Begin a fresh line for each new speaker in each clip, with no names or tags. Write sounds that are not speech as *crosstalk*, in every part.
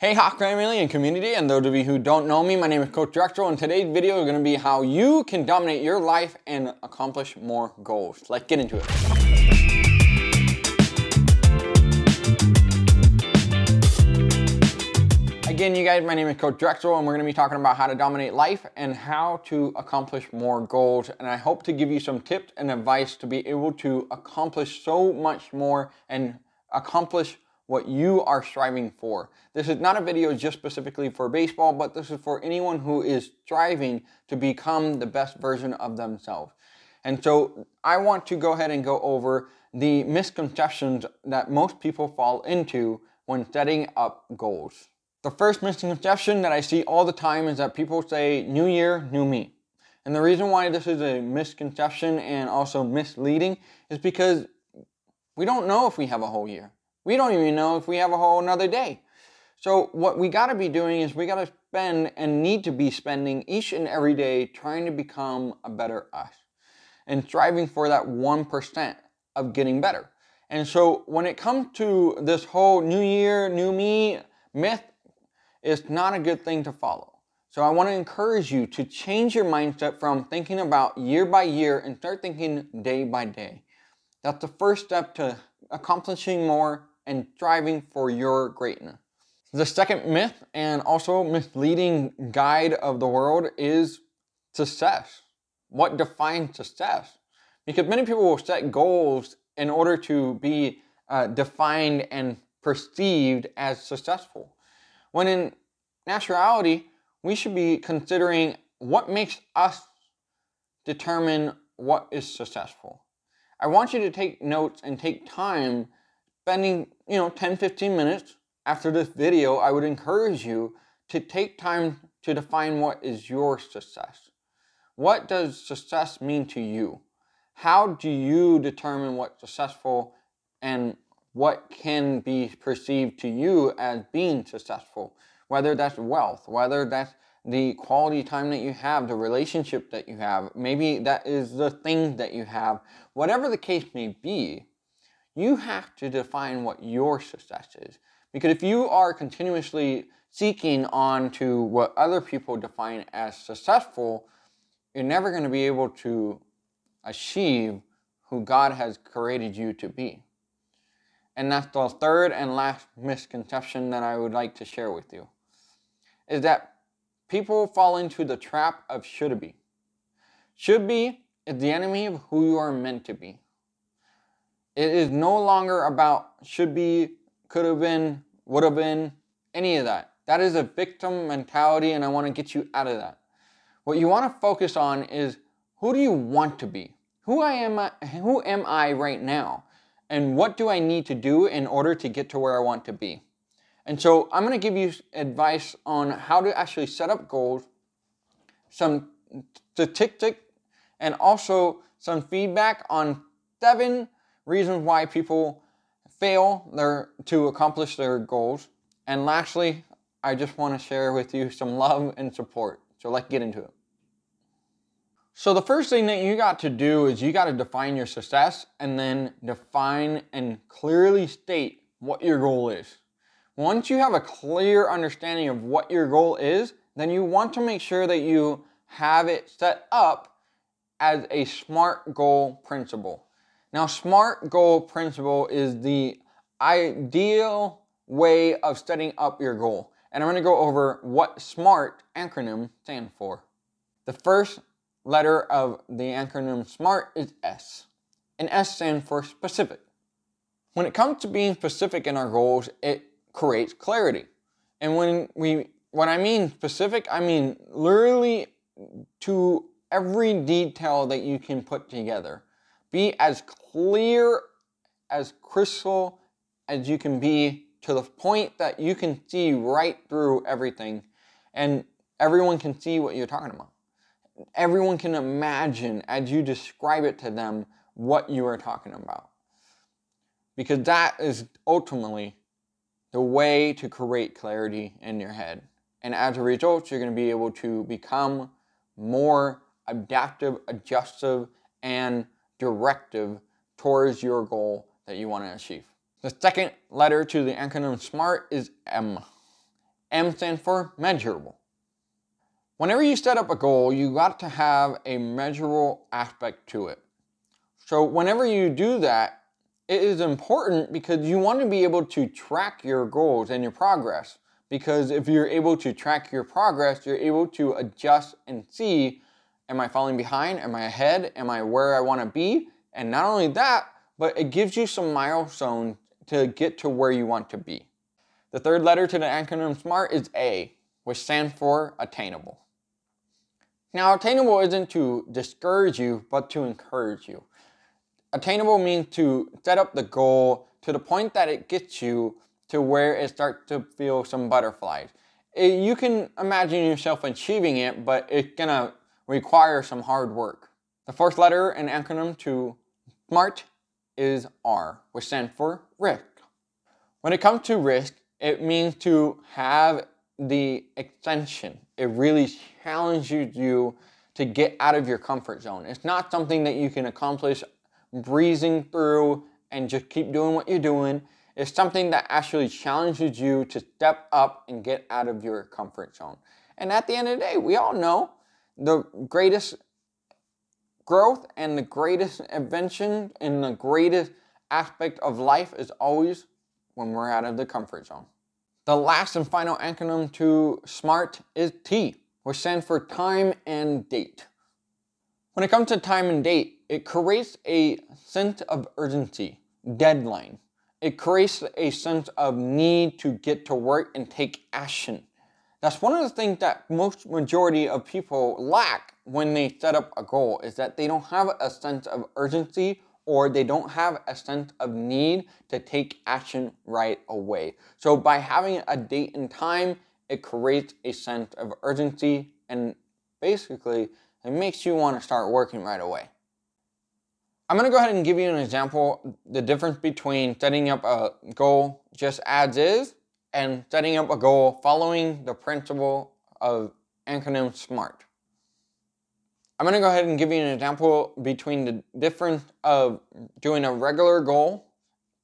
Hey Hawk family and community, and those of you who don't know me, my name is Coach Drexel, and today's video is going to be how you can dominate your life and accomplish more goals. Let's get into it. Again, you guys, my name is Coach Drexel, and we're going to be talking about how to dominate life and how to accomplish more goals. And I hope to give you some tips and advice to be able to accomplish so much more and accomplish what you are striving for. This is not a video just specifically for baseball, but this is for anyone who is striving to become the best version of themselves. And so I want to go ahead and go over the misconceptions that most people fall into when setting up goals. The first misconception that I see all the time is that people say, New Year, new me. And the reason why this is a misconception and also misleading is because we don't know if we have a whole year. We don't even know if we have a whole another day. So what we got to be doing is we got to spend and need to be spending each and every day trying to become a better us and striving for that 1% of getting better. And so when it comes to this whole new year, new me myth, it's not a good thing to follow. So I want to encourage you to change your mindset from thinking about year by year and start thinking day by day. That's the first step to accomplishing more and striving for your greatness. The second myth and also misleading guide of the world is success. What defines success? Because many people will set goals in order to be uh, defined and perceived as successful. When in naturality, we should be considering what makes us determine what is successful. I want you to take notes and take time spending, you know, 10, 15 minutes after this video, I would encourage you to take time to define what is your success. What does success mean to you? How do you determine what's successful and what can be perceived to you as being successful? Whether that's wealth, whether that's the quality time that you have, the relationship that you have, maybe that is the thing that you have, whatever the case may be, you have to define what your success is. Because if you are continuously seeking on to what other people define as successful, you're never going to be able to achieve who God has created you to be. And that's the third and last misconception that I would like to share with you. Is that people fall into the trap of should be. Should be is the enemy of who you are meant to be. It is no longer about should be, could have been, would have been, any of that. That is a victim mentality, and I want to get you out of that. What you want to focus on is who do you want to be? Who I am I, who am I right now? And what do I need to do in order to get to where I want to be? And so I'm going to give you advice on how to actually set up goals, some statistics, and also some feedback on seven reasons why people fail their, to accomplish their goals. And lastly, I just want to share with you some love and support. So let's get into it. So the first thing that you got to do is you got to define your success and then define and clearly state what your goal is. Once you have a clear understanding of what your goal is, then you want to make sure that you have it set up as a SMART goal principle. Now, SMART goal principle is the ideal way of setting up your goal. And I'm going to go over what SMART acronym stands for. The first letter of the acronym SMART is S, and S stands for specific. When it comes to being specific in our goals, it creates clarity. And when we when I mean specific, I mean literally to every detail that you can put together. Be as clear as crystal as you can be to the point that you can see right through everything and everyone can see what you're talking about. Everyone can imagine as you describe it to them what you are talking about. Because that is ultimately the way to create clarity in your head. And as a result, you're going to be able to become more adaptive, adjustive, and directive towards your goal that you want to achieve. The second letter to the acronym SMART is M. M stands for measurable. Whenever you set up a goal, you got to have a measurable aspect to it. So whenever you do that, it is important because you want to be able to track your goals and your progress. Because if you're able to track your progress, you're able to adjust and see, am I falling behind? Am I ahead? Am I where I want to be? And not only that, but it gives you some milestones to get to where you want to be. The third letter to the acronym SMART is A, which stands for attainable. Now, attainable isn't to discourage you, but to encourage you. Attainable means to set up the goal to the point that it gets you to where it starts to feel some butterflies. It, you can imagine yourself achieving it, but it's gonna require some hard work. The fourth letter in acronym to SMART is R, which stands for risk. When it comes to risk, it means to have the extension. It really challenges you to get out of your comfort zone. It's not something that you can accomplish breezing through and just keep doing what you're doing. It's something that actually challenges you to step up and get out of your comfort zone. And at the end of the day, we all know the greatest growth and the greatest invention and the greatest aspect of life is always when we're out of the comfort zone. The last and final acronym to SMART is T, which stands for time and date. When it comes to time and date, it creates a sense of urgency, deadline. It creates a sense of need to get to work and take action. That's one of the things that most majority of people lack when they set up a goal is that they don't have a sense of urgency or they don't have a sense of need to take action right away. So by having a date and time, it creates a sense of urgency and basically it makes you want to start working right away. I'm going to go ahead and give you an example, the difference between setting up a goal just as is and setting up a goal following the principle of acronym SMART. I'm going to go ahead and give you an example between the difference of doing a regular goal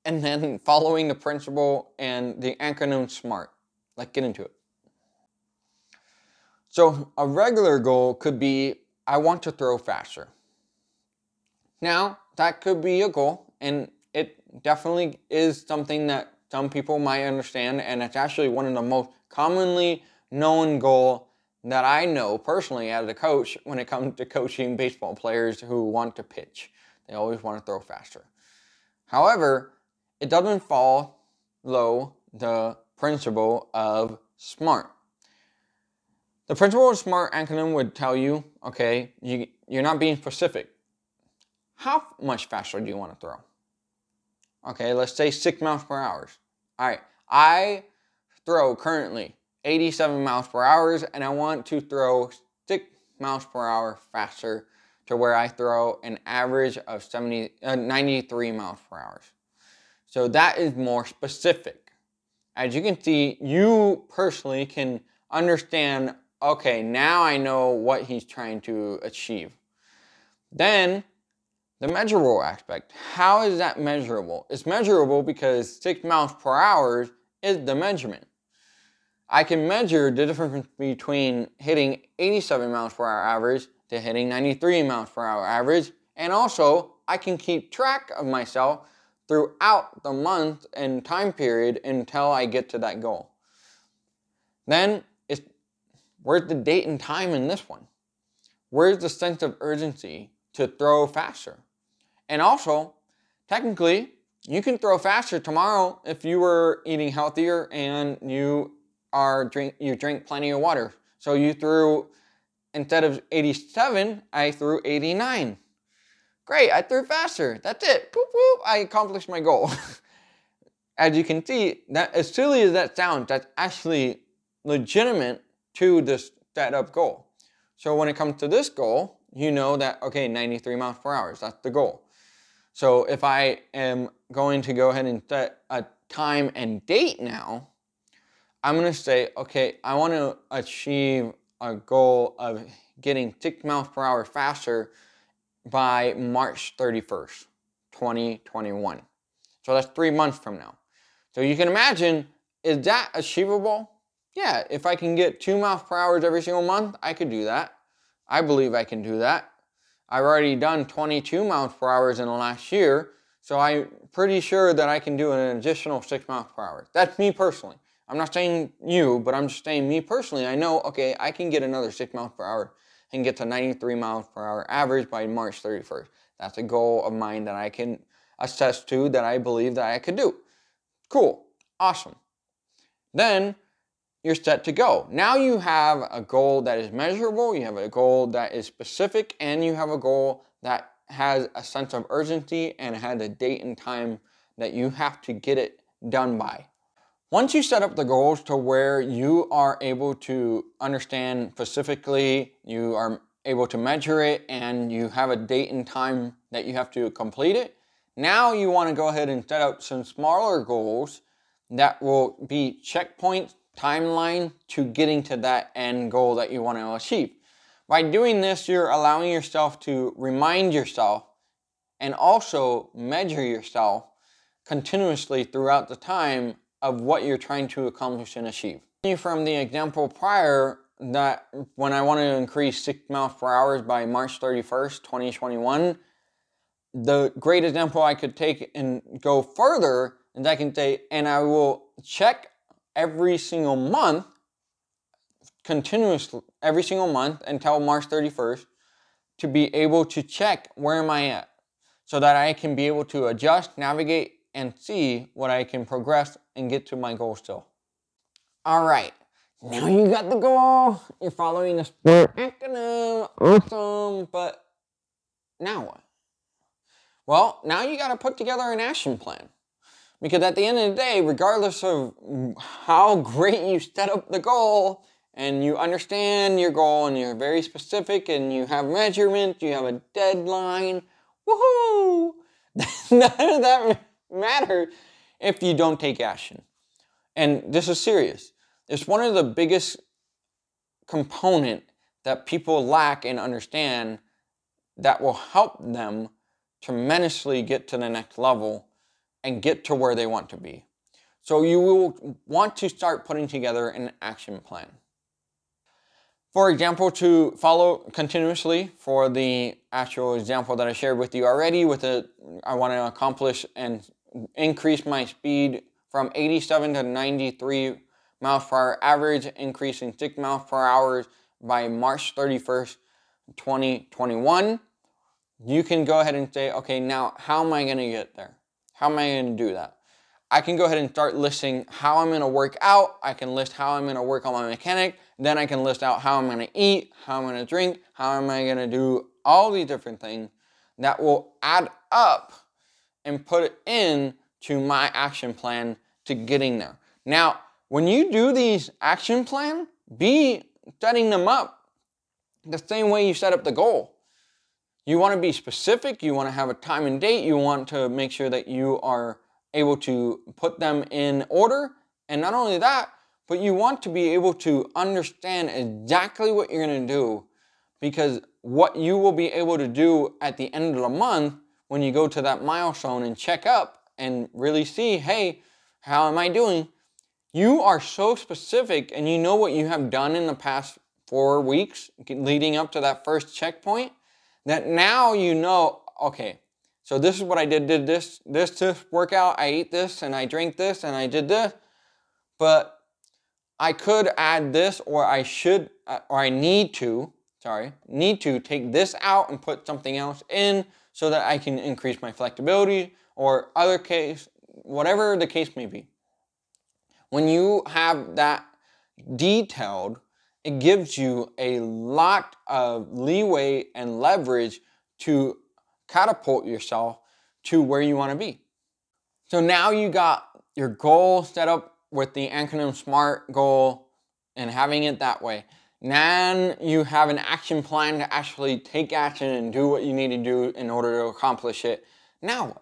and then following the principle and the acronym SMART. Let's get into it. So a regular goal could be, I want to throw faster. Now, that could be a goal, and it definitely is something that some people might understand, and it's actually one of the most commonly known goal that I know personally as a coach when it comes to coaching baseball players who want to pitch. They always want to throw faster. However, it doesn't follow the principle of SMART. The principle of SMART acronym would tell you, okay, you, you're not being specific. How much faster do you want to throw? Okay, let's say six miles per hour. All right, I throw currently 87 miles per hour, and I want to throw 6 miles per hour faster to where I throw an average of 70, uh, 93 miles per hour. So that is more specific. As you can see, you personally can understand, okay, now I know what he's trying to achieve. Then, the measurable aspect. How is that measurable? It's measurable because 6 miles per hour is the measurement. I can measure the difference between hitting 87 miles per hour average to hitting 93 miles per hour average. And also, I can keep track of myself throughout the month and time period until I get to that goal. Then, it's, where's the date and time in this one? Where's the sense of urgency to throw faster? And also, technically, you can throw faster tomorrow if you were eating healthier and you are drink you drink plenty of water. So you threw instead of 87, I threw 89. Great, I threw faster. That's it. Boop, boop, I accomplished my goal. *laughs* as you can see, that as silly as that sounds, that's actually legitimate to this set up goal. So when it comes to this goal, you know that, okay, 93 miles per hour, that's the goal. So if I am going to go ahead and set a time and date now, I'm going to say, okay, I want to achieve a goal of getting 6 miles per hour faster by March 31st, 2021. So that's three months from now. So you can imagine, is that achievable? Yeah, if I can get two miles per hour every single month, I could do that. I believe I can do that. I've already done 22 miles per hour in the last year, so I'm pretty sure that I can do an additional six miles per hour. That's me personally. I'm not saying you, but I'm just saying me personally. I know, okay, I can get another six miles per hour and get to 93 miles per hour average by March 31st. That's a goal of mine that I can assess to that I believe that I could do. Cool. Awesome. Then you're set to go. Now you have a goal that is measurable, you have a goal that is specific, and you have a goal that has a sense of urgency and has a date and time that you have to get it done by. Once you set up the goals to where you are able to understand specifically, you are able to measure it, and you have a date and time that you have to complete it, now you want to go ahead and set up some smaller goals that will be checkpoints timeline to getting to that end goal that you want to achieve. By doing this, you're allowing yourself to remind yourself and also measure yourself continuously throughout the time of what you're trying to accomplish and achieve. From the example prior, that when I want to increase six miles per hour by March 31st, 2021, the great example I could take and go further is I can say, and I will check every single month, continuously, every single month until March 31st, to be able to check where am I at so that I can be able to adjust, navigate, and see what I can progress and get to my goal still. All right, now you got the goal. You're following the sport acronym. Awesome, but now what? Well, now you got to put together an action plan. Because at the end of the day, regardless of how great you set up the goal and you understand your goal and you're very specific and you have measurement, you have a deadline, woohoo! *laughs* None of that matters if you don't take action. And this is serious. It's one of the biggest component that people lack and understand that will help them tremendously get to the next level and get to where they want to be. So you will want to start putting together an action plan. For example, to follow continuously for the actual example that I shared with you already with the, I want to accomplish and increase my speed from 87 to 93 miles per hour average, increasing 6 miles per hour by March 31st, 2021. You can go ahead and say, okay, now how am I going to get there? How am I going to do that? I can go ahead and start listing how I'm going to work out. I can list how I'm going to work on my mechanic. Then I can list out how I'm going to eat, how I'm going to drink, how am I going to do all these different things that will add up and put it in to my action plan to getting there. Now, when you do these action plan, be setting them up the same way you set up the goal. You want to be specific, you want to have a time and date, you want to make sure that you are able to put them in order. And not only that, but you want to be able to understand exactly what you're going to do because what you will be able to do at the end of the month when you go to that milestone and check up and really see, hey, how am I doing? You are so specific and you know what you have done in the past four weeks leading up to that first checkpoint that now you know, okay, so this is what I did, did this, this, this workout, I ate this and I drank this and I did this, but I could add this or I should, uh, or I need to, sorry, need to take this out and put something else in so that I can increase my flexibility or other case, whatever the case may be. When you have that detailed it gives you a lot of leeway and leverage to catapult yourself to where you want to be. So now you got your goal set up with the acronym SMART goal and having it that way. Now you have an action plan to actually take action and do what you need to do in order to accomplish it. Now?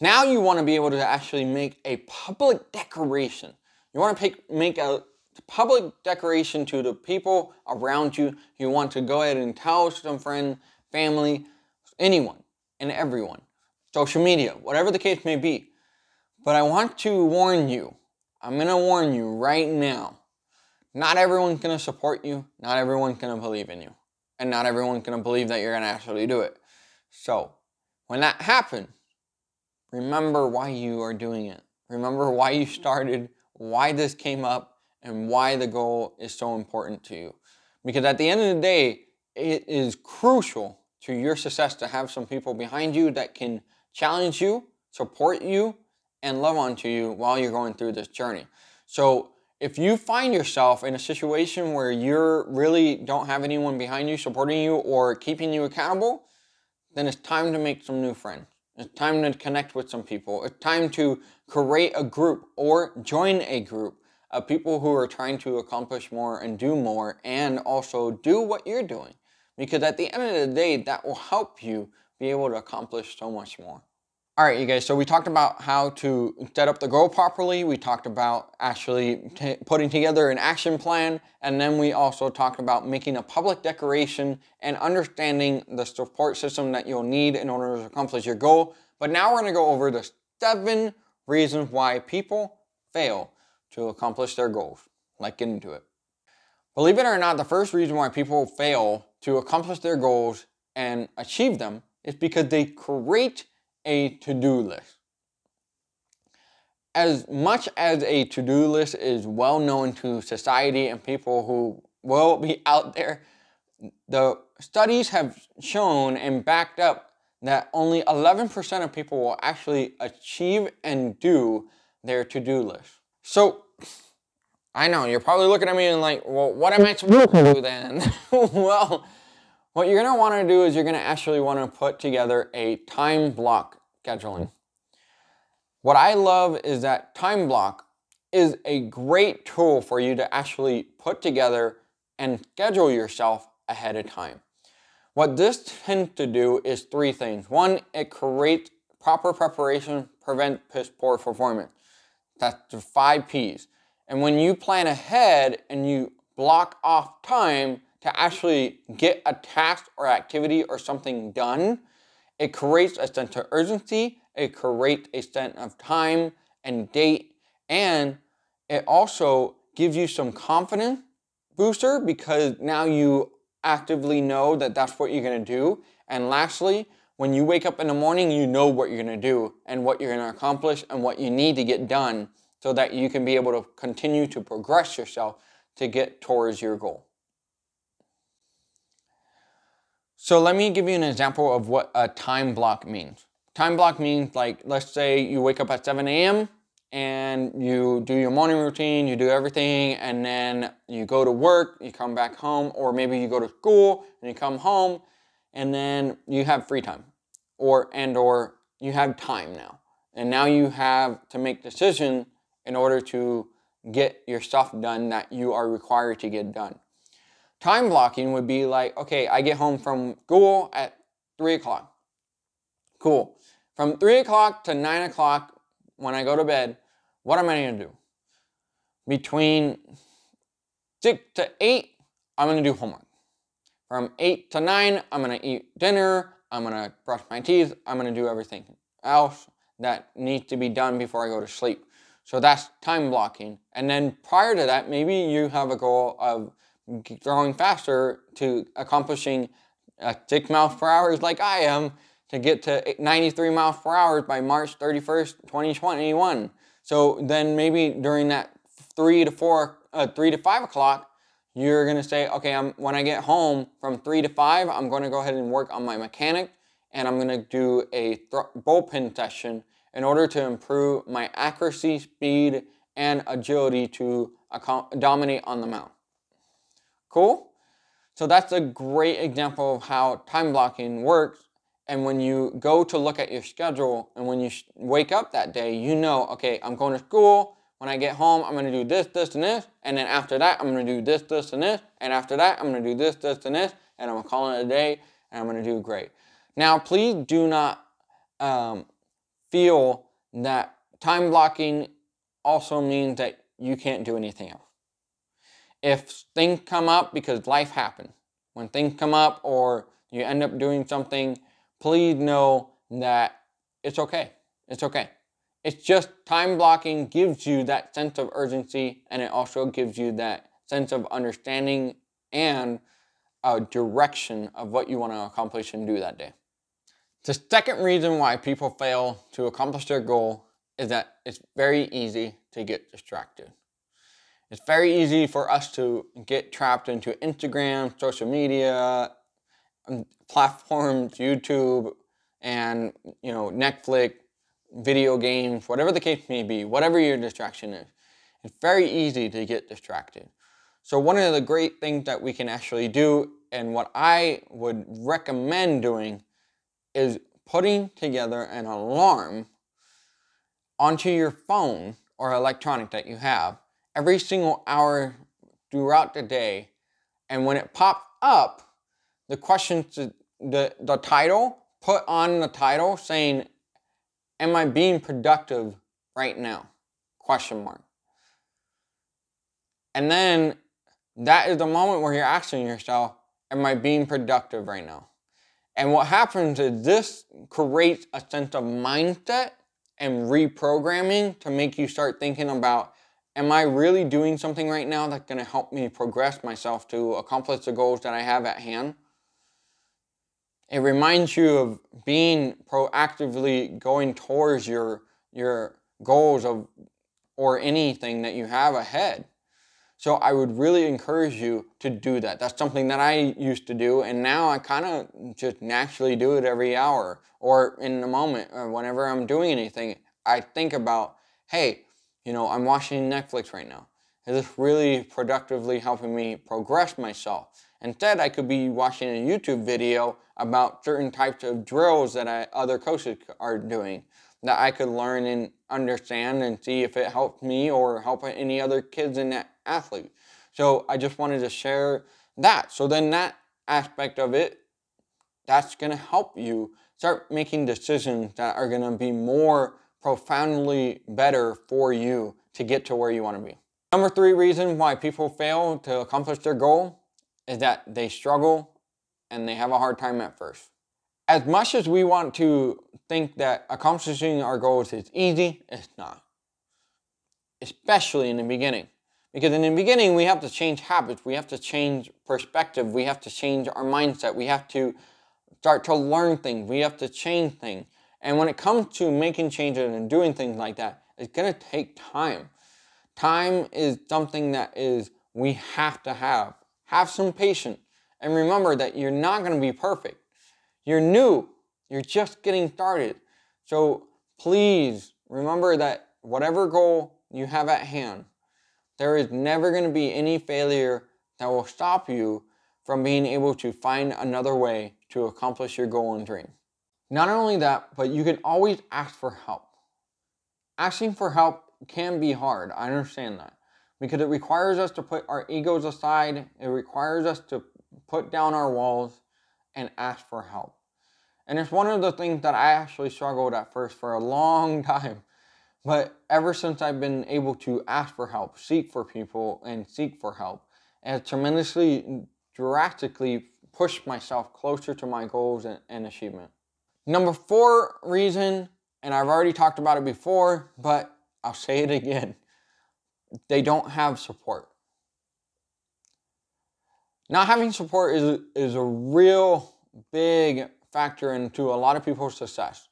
Now you want to be able to actually make a public declaration. You want to make a public declaration to the people around you. You want to go ahead and tell some friend, family, anyone and everyone, social media, whatever the case may be. But I want to warn you, I'm going to warn you right now not everyone's going to support you, not everyone's going to believe in you, and not everyone's going to believe that you're going to actually do it. So, when that happens, remember why you are doing it. Remember why you started, why this came up, and why the goal is so important to you. Because at the end of the day, it is crucial to your success to have some people behind you that can challenge you, support you, and love onto you while you're going through this journey. So if you find yourself in a situation where you really don't have anyone behind you supporting you or keeping you accountable, then it's time to make some new friends. It's time to connect with some people. It's time to create a group or join a group of people who are trying to accomplish more and do more and also do what you're doing. Because at the end of the day, that will help you be able to accomplish so much more. All right, you guys, so we talked about how to set up the goal properly. We talked about actually putting together an action plan. And then we also talked about making a public declaration and understanding the support system that you'll need in order to accomplish your goal. But now we're gonna go over the seven reasons why people fail to accomplish their goals. Let's get into it. Believe it or not, the first reason why people fail to accomplish their goals and achieve them is because they create a to-do list. As much as a to-do list is well known to society and people who will be out there, the studies have shown and backed up that only 11% of people will actually achieve and do their to-do list. So, I know, you're probably looking at me and like, well, what am I supposed to do then? *laughs* well, what you're gonna wanna do is you're gonna actually wanna put together a time block scheduling. What I love is that time block is a great tool for you to actually put together and schedule yourself ahead of time. What this tends to do is three things. One, it creates proper preparation, prevent piss poor performance. That's the five P's. And when you plan ahead and you block off time to actually get a task or activity or something done, it creates a sense of urgency, it creates a sense of time and date, and it also gives you some confidence booster because now you actively know that that's what you're going to do. And lastly, when you wake up in the morning, you know what you're going to do and what you're going to accomplish and what you need to get done so that you can be able to continue to progress yourself to get towards your goal. So let me give you an example of what a time block means. Time block means like, let's say you wake up at 7 a.m. and you do your morning routine, you do everything, and then you go to work, you come back home, or maybe you go to school and you come home, and then you have free time, or and or you have time now, and now you have to make decisions in order to get your stuff done that you are required to get done. Time blocking would be like, okay, I get home from school at 3 o'clock. Cool. From 3 o'clock to 9 o'clock when I go to bed, what am I going to do? Between 6 to 8, I'm going to do homework. From 8 to 9, I'm going to eat dinner, I'm going to brush my teeth, I'm going to do everything else that needs to be done before I go to sleep. So that's time blocking. And then prior to that, maybe you have a goal of growing faster to accomplishing uh, 6 miles per hour like I am to get to 93 miles per hour by March 31st, 2021. So then maybe during that 3 to 4, uh, 3 to 5 o'clock, you're to say, okay, I'm, when I get home from 3 to 5, I'm to go ahead and work on my mechanic and I'm to do a bullpen session in order to improve my accuracy, speed, and agility to dominate on the mound. Cool? So that's a great example of how time blocking works. And when you go to look at your schedule and when you wake up that day, you know, okay, I'm going to school. When I get home, I'm going to do this, this, and this. And then after that, I'm going to do this, this, and this. And after that, I'm going to do this, this, and this. And I'm going to call it a day and I'm going to do great. Now, please do not um, feel that time blocking also means that you can't do anything else if things come up because life happens, when things come up or you end up doing something, please know that it's okay. It's okay. It's just time blocking gives you that sense of urgency and it also gives you that sense of understanding and a direction of what you want to accomplish and do that day. The second reason why people fail to accomplish their goal is that it's very easy to get distracted. It's very easy for us to get trapped into Instagram, social media, um, platforms, YouTube, and you know Netflix, video games, whatever the case may be, whatever your distraction is. It's very easy to get distracted. So one of the great things that we can actually do, and what I would recommend doing, is putting together an alarm onto your phone or electronic that you have every single hour throughout the day. And when it pops up, the question, the, the title, put on the title saying, am I being productive right now? Question mark. And then that is the moment where you're asking yourself, am I being productive right now? And what happens is this creates a sense of mindset and reprogramming to make you start thinking about am I really doing something right now that's going to help me progress myself to accomplish the goals that I have at hand? It reminds you of being proactively going towards your your goals of or anything that you have ahead. So I would really encourage you to do that. That's something that I used to do, and now I kind of just naturally do it every hour or in the moment or whenever I'm doing anything. I think about, hey, you know, I'm watching Netflix right now. Is this really productively helping me progress myself? Instead, I could be watching a YouTube video about certain types of drills that I, other coaches are doing that I could learn and understand and see if it helped me or help any other kids in that athlete. So I just wanted to share that. So then that aspect of it, that's going to help you start making decisions that are going to be more profoundly better for you to get to where you want to be. Number three reason why people fail to accomplish their goal is that they struggle and they have a hard time at first. As much as we want to think that accomplishing our goals is easy, it's not. Especially in the beginning. Because in the beginning, we have to change habits, we have to change perspective, we have to change our mindset, we have to start to learn things, we have to change things. And when it comes to making changes and doing things like that, it's to take time. Time is something that is we have to have. Have some patience. And remember that you're not going to be perfect. You're new. You're just getting started. So please remember that whatever goal you have at hand, there is never going to be any failure that will stop you from being able to find another way to accomplish your goal and dream. Not only that, but you can always ask for help. Asking for help can be hard. I understand that. Because it requires us to put our egos aside, it requires us to put down our walls and ask for help. And it's one of the things that I actually struggled at first for a long *laughs* time. But ever since I've been able to ask for help, seek for people, and seek for help, has tremendously, drastically pushed myself closer to my goals and, and achievement. Number four reason, and I've already talked about it before, but I'll say it again they don't have support. Not having support is, is a real big factor into a lot of people's success.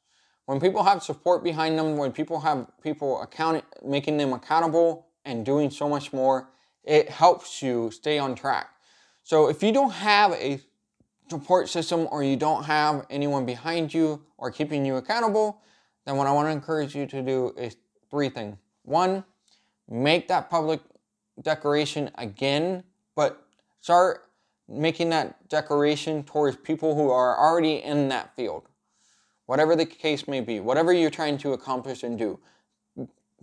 When people have support behind them, when people have people account, making them accountable and doing so much more, it helps you stay on track. So if you don't have a support system or you don't have anyone behind you or keeping you accountable, then what I want to encourage you to do is three things. One, make that public declaration again, but start making that declaration towards people who are already in that field. Whatever the case may be, whatever you're trying to accomplish and do,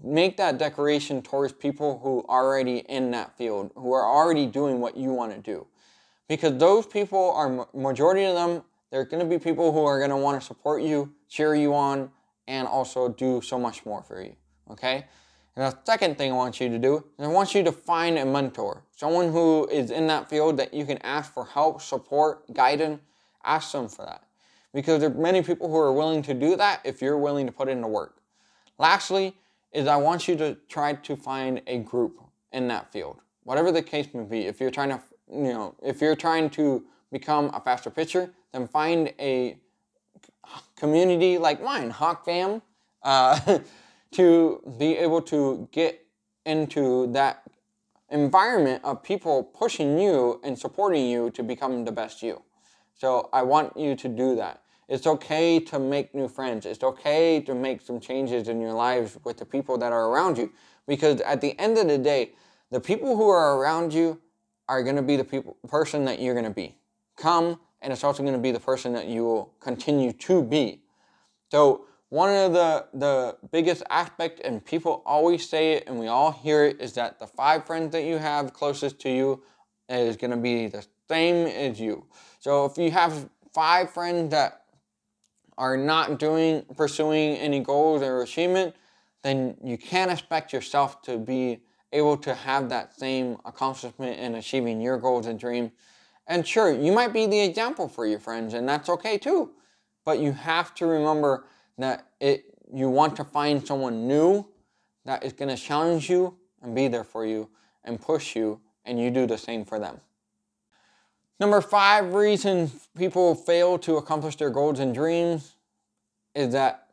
make that declaration towards people who are already in that field, who are already doing what you want to do because those people are majority of them they're going to be people who are going to want to support you cheer you on and also do so much more for you okay and the second thing i want you to do is i want you to find a mentor someone who is in that field that you can ask for help support guidance ask them for that. Because there are many people who are willing to do that if you're willing to put in the work. Lastly is i want you to try to find a group in that field. Whatever the case may be. If you're trying to, you know, if you're trying to become a faster pitcher, then find a community like mine, Hawk Fam, uh, *laughs* to be able to get into that environment of people pushing you and supporting you to become the best you. So I want you to do that. It's okay to make new friends. It's okay to make some changes in your lives with the people that are around you. Because at the end of the day, the people who are around you are going to be the people, person that you're going to be. Come, and it's also going to be the person that you will continue to be. So one of the, the biggest aspect, and people always say it, and we all hear it, is that the five friends that you have closest to you is going to be the same as you. So if you have five friends that are not doing pursuing any goals or achievement, then you can't expect yourself to be able to have that same accomplishment in achieving your goals and dreams. And sure, you might be the example for your friends, and that's okay too. But you have to remember that it you want to find someone new that is going to challenge you and be there for you and push you, and you do the same for them. Number five reason people fail to accomplish their goals and dreams is that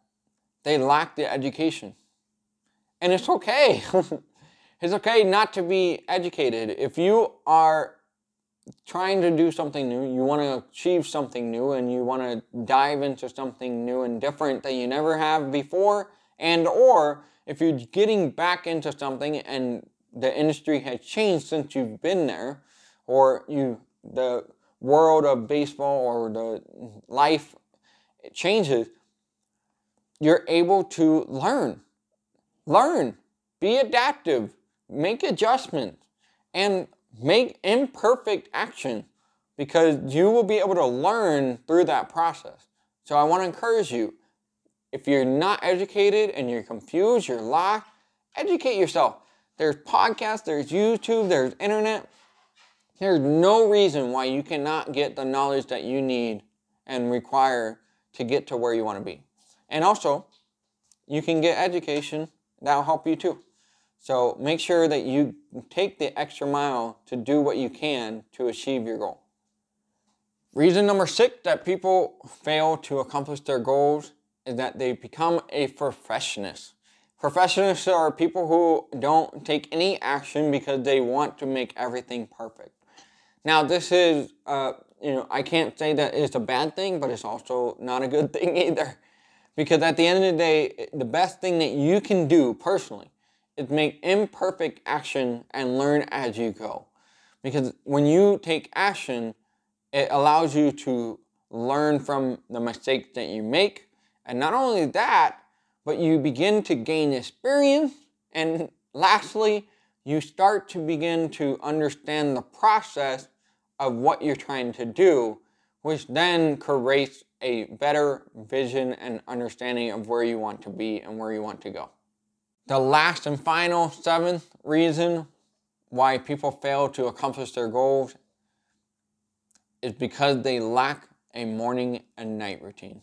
they lack the education. And it's okay. *laughs* it's okay not to be educated. If you are trying to do something new, you want to achieve something new, and you want to dive into something new and different that you never have before, and or if you're getting back into something and the industry has changed since you've been there, or you the world of baseball or the life changes, you're able to learn. Learn. Be adaptive. Make adjustments. And make imperfect action because you will be able to learn through that process. So I want to encourage you if you're not educated and you're confused, you're lost, educate yourself. There's podcasts, there's YouTube, there's internet. There's no reason why you cannot get the knowledge that you need and require to get to where you want to be. And also, you can get education that'll help you too. So make sure that you take the extra mile to do what you can to achieve your goal. Reason number six that people fail to accomplish their goals is that they become a perfectionist. Perfectionists are people who don't take any action because they want to make everything perfect. Now, this is, uh, you know, I can't say that it's a bad thing, but it's also not a good *laughs* thing either. Because at the end of the day, the best thing that you can do personally is make imperfect action and learn as you go. Because when you take action, it allows you to learn from the mistakes that you make. And not only that, but you begin to gain experience. And lastly, you start to begin to understand the process of what you're trying to do, which then creates a better vision and understanding of where you want to be and where you want to go. The last and final seventh reason why people fail to accomplish their goals is because they lack a morning and night routine.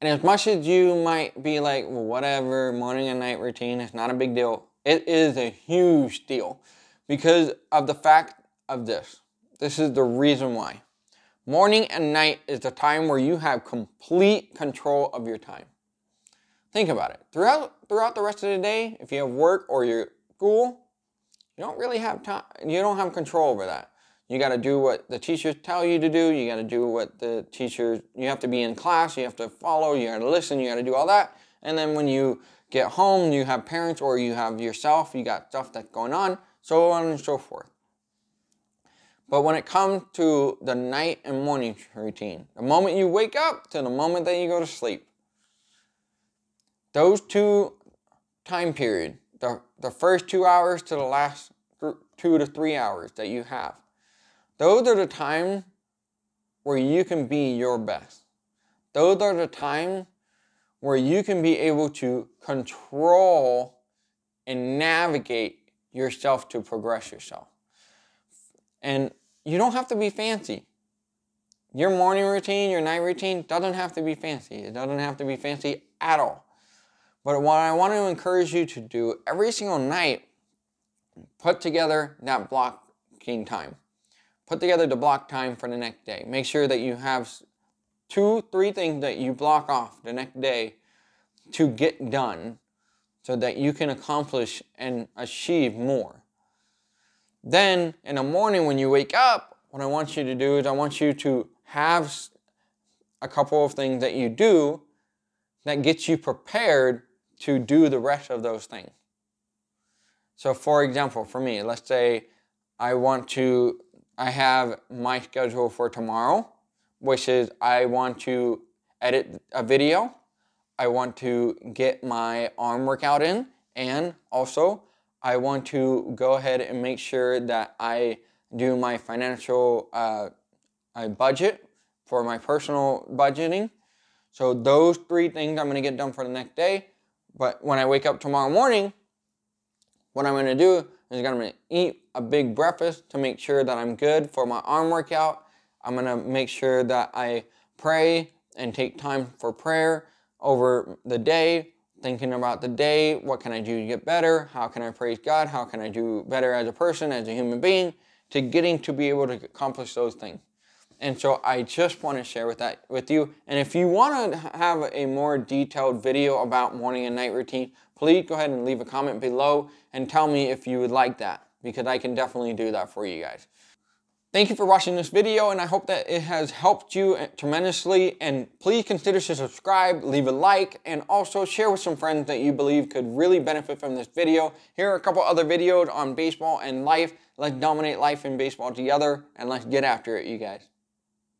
And as much as you might be like, well, whatever, morning and night routine, it's not a big deal. It is a huge deal because of the fact of this. This is the reason why. Morning and night is the time where you have complete control of your time. Think about it. Throughout throughout the rest of the day, if you have work or your school, you don't really have time. You don't have control over that. You got to do what the teachers tell you to do. You got to do what the teachers. You have to be in class. You have to follow. You got to listen. You got to do all that. And then when you get home, you have parents or you have yourself. You got stuff that's going on, so on and so forth. But when it comes to the night and morning routine, the moment you wake up to the moment that you go to sleep, those two time period, the, the first two hours to the last two to three hours that you have, those are the times where you can be your best. Those are the times where you can be able to control and navigate yourself to progress yourself. And you don't have to be fancy. Your morning routine, your night routine doesn't have to be fancy. It doesn't have to be fancy at all. But what I want to encourage you to do every single night put together that blocking time. Put together the block time for the next day. Make sure that you have two, three things that you block off the next day to get done so that you can accomplish and achieve more. Then in the morning when you wake up, what I want you to do is I want you to have a couple of things that you do that gets you prepared to do the rest of those things. So for example, for me, let's say I want to, I have my schedule for tomorrow, which is I want to edit a video I want to get my arm workout in and also I want to go ahead and make sure that I do my financial uh, budget for my personal budgeting. So those three things I'm going to get done for the next day. But when I wake up tomorrow morning, what I'm going to do is I'm going to eat a big breakfast to make sure that I'm good for my arm workout. I'm going to make sure that I pray and take time for prayer over the day, thinking about the day, what can I do to get better, how can I praise God, how can I do better as a person, as a human being, to getting to be able to accomplish those things. And so I just want to share with that with you. And if you want to have a more detailed video about morning and night routine, please go ahead and leave a comment below and tell me if you would like that because I can definitely do that for you guys. Thank you for watching this video and I hope that it has helped you eh, tremendously and please consider to subscribe, leave a like, and also share with some friends that you believe could really benefit from this video. Here are a couple other videos on baseball and life. Let's dominate life in baseball together and let's get after it, you guys.